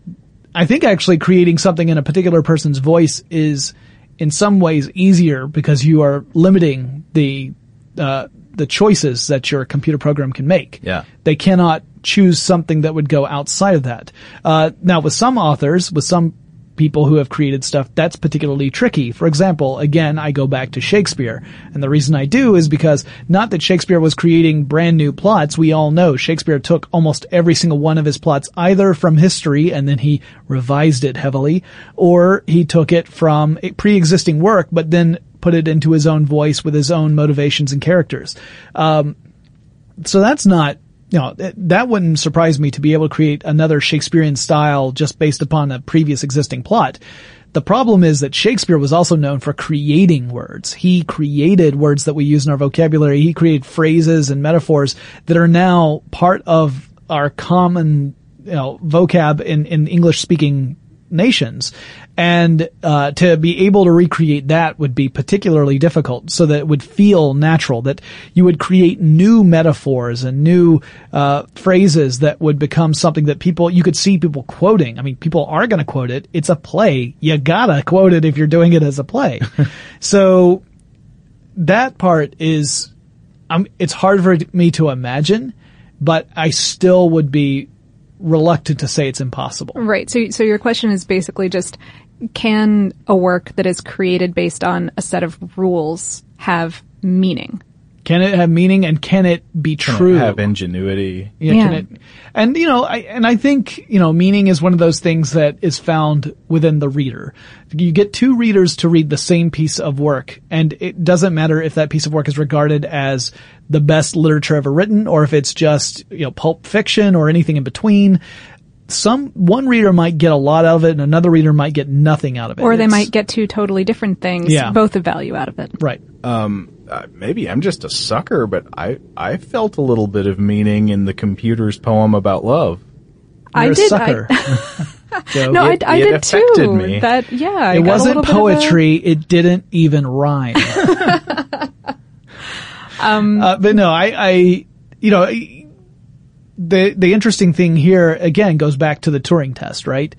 I think actually creating something in a particular person's voice is in some ways easier because you are limiting the, uh, the choices that your computer program can make. Yeah. They cannot choose something that would go outside of that. Uh, now with some authors, with some people who have created stuff, that's particularly tricky. For example, again, I go back to Shakespeare. And the reason I do is because not that Shakespeare was creating brand new plots. We all know Shakespeare took almost every single one of his plots either from history and then he revised it heavily, or he took it from a pre-existing work, but then put it into his own voice with his own motivations and characters. Um, so that's not you know th- that wouldn't surprise me to be able to create another Shakespearean style just based upon a previous existing plot. The problem is that Shakespeare was also known for creating words. He created words that we use in our vocabulary. He created phrases and metaphors that are now part of our common, you know, vocab in, in English speaking nations. And, uh, to be able to recreate that would be particularly difficult so that it would feel natural, that you would create new metaphors and new, uh, phrases that would become something that people, you could see people quoting. I mean, people are going to quote it. It's a play. You gotta quote it if you're doing it as a play. so that part is, um, it's hard for me to imagine, but I still would be reluctant to say it's impossible. Right. So, so your question is basically just, can a work that is created based on a set of rules have meaning? Can it have meaning and can it be Can it true? Have ingenuity. Yeah, Can it, and you know, I, and I think, you know, meaning is one of those things that is found within the reader. You get two readers to read the same piece of work and it doesn't matter if that piece of work is regarded as the best literature ever written or if it's just, you know, pulp fiction or anything in between. Some, one reader might get a lot out of it and another reader might get nothing out of it. Or they It's- might get two totally different things, Yeah. both of value out of it. Right. Um, uh, maybe I'm just a sucker, but I, I felt a little bit of meaning in the computer's poem about love. I You're a did. sucker. I, Joe. no, It- I, I it did affected too. me. That yeah, I it wasn't little bit of a- poetry. It didn't even rhyme. um, Uh, but no, I, I, you know, the the interesting thing here again goes back to the Turing test, right?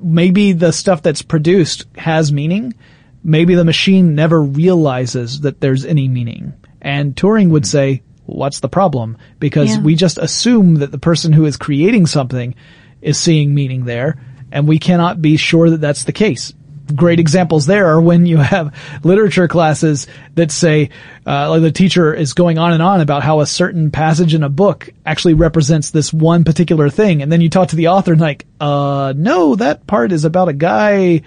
Maybe the stuff that's produced has meaning. Maybe the machine never realizes that there's any meaning. And Turing would say, what's the problem? Because Yeah. we just assume that the person who is creating something is seeing meaning there, and we cannot be sure that that's the case. Great examples there are when you have literature classes that say, uh, like the teacher is going on and on about how a certain passage in a book actually represents this one particular thing, and then you talk to the author and like, uh, no, that part is about a guy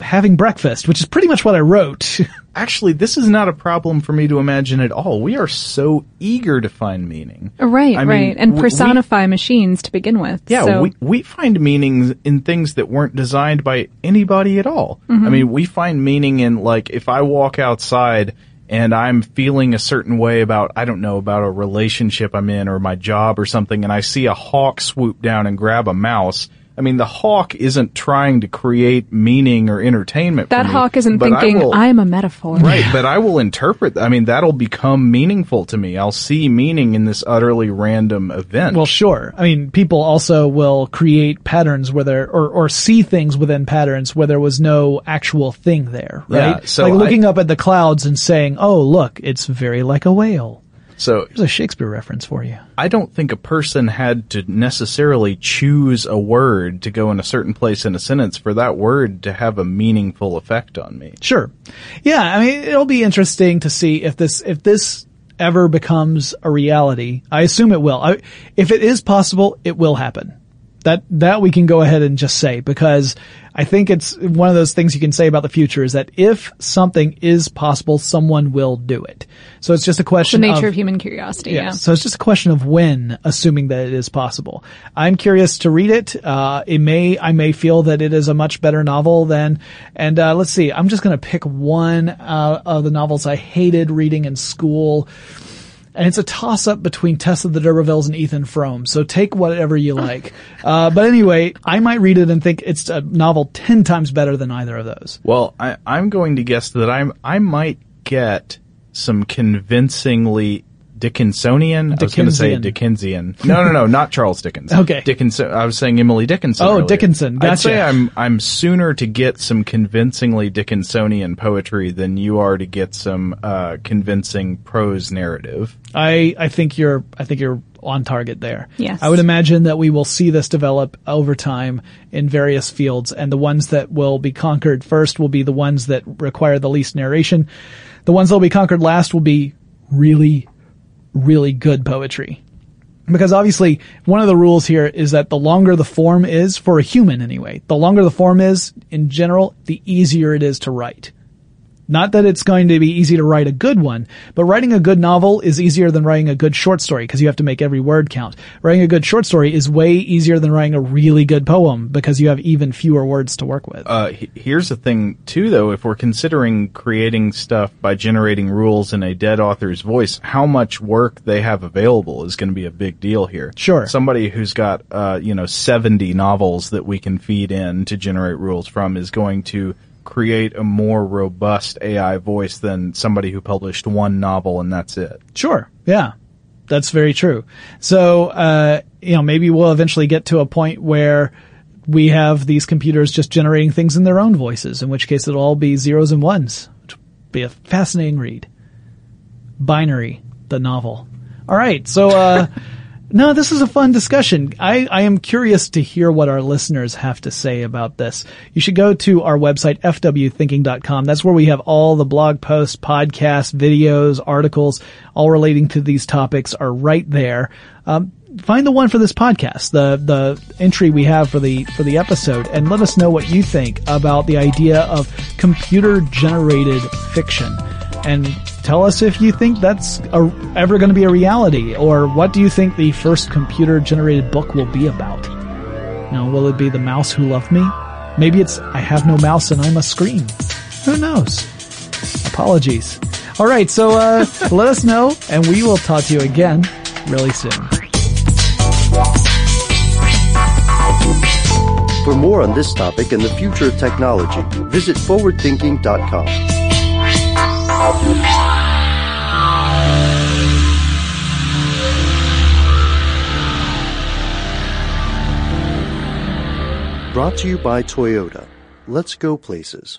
having breakfast, which is pretty much what I wrote. Actually, this is not a problem for me to imagine at all. We are so eager to find meaning. right, I mean, right, and we- personify machines to begin with. Yeah, so, we we find meanings in things that weren't designed by anybody at all. Mhm. I mean, we find meaning in like if I walk outside and I'm feeling a certain way about I don't know about a relationship I'm in or my job or something and I see a hawk swoop down and grab a mouse. I mean, the hawk isn't trying to create meaning or entertainment. that for me, hawk isn't but I thinking will- I'm a metaphor. Right, but I will interpret. I mean, that'll become meaningful to me. I'll see meaning in this utterly random event. Well, sure. I mean, people also will create patterns where there, or, or see things within patterns where there was no actual thing there, right? Yeah, so like I- looking up at the clouds and saying, oh, look, it's very like a whale. So There's a Shakespeare reference for you. I don't think a person had to necessarily choose a word to go in a certain place in a sentence for that word to have a meaningful effect on me. Sure. Yeah, I mean, it'll be interesting to see if this, if this ever becomes a reality. I assume it will. I, if it is possible, it will happen. That, that we can go ahead and just say because I think it's one of those things you can say about the future is that if something is possible, someone will do it. So it's just a question the nature of, of human curiosity. Yeah. So it's just a question of when, assuming that it is possible. I'm curious to read it. Uh, it may, I may feel that it is a much better novel than, and, uh, let's see, I'm just gonna pick one, uh, of the novels I hated reading in school. And it's a toss up between Tess of the D'Urbervilles and Ethan Frome. So take whatever you like. uh, but anyway, I might read it and think it's a novel ten times better than either of those. Well, I, I'm going to guess that I'm I might get some convincingly Dickinsonian. I was going to say Dickensian. Dickensian. No, no, no, not Charles Dickens. Okay. Dickinson. I was saying Emily Dickinson. Oh, earlier. Dickinson. I'd say I'm I'm sooner to get some convincingly Dickinsonian poetry than you are to get some uh, convincing prose narrative. I, I think you're, I think you're on target there. Yes. I would imagine that we will see this develop over time in various fields and the ones that will be conquered first will be the ones that require the least narration. The ones that will be conquered last will be really, really good poetry. Because obviously, one of the rules here is that the longer the form is, for a human anyway, the longer the form is, in general, the easier it is to write. Not that it's going to be easy to write a good one, but writing a good novel is easier than writing a good short story because you have to make every word count. Writing a good short story is way easier than writing a really good poem because you have even fewer words to work with. Uh, here's the thing too, though. If we're considering creating stuff by generating rules in a dead author's voice, how much work they have available is going to be a big deal here. Sure. Somebody who's got, uh, you know, 70 novels that we can feed in to generate rules from is going to create a more robust AI voice than somebody who published one novel and that's it. Sure. Yeah. That's very true. So, uh, you know, maybe we'll eventually get to a point where we have these computers just generating things in their own voices, in which case it'll all be zeros and ones. Which will be a fascinating read. Binary, the novel. All right. So, uh, no, this is a fun discussion. I, I am curious to hear what our listeners have to say about this. You should go to our website, fwthinking.com. That's where we have all the blog posts, podcasts, videos, articles, all relating to these topics are right there. Um, find the one for this podcast, the, the entry we have for the, for the episode and let us know what you think about the idea of computer generated fiction and tell us if you think that's a, ever going to be a reality or what do you think the first computer generated book will be about? Know will it be the mouse who loved me? Maybe it's i have no mouse and i must scream. Who knows? Apologies. All right so uh, let us know and we will talk to you again really soon. For more on this topic and the future of technology, visit forwardthinking.com. Brought to you by Toyota. Let's go places.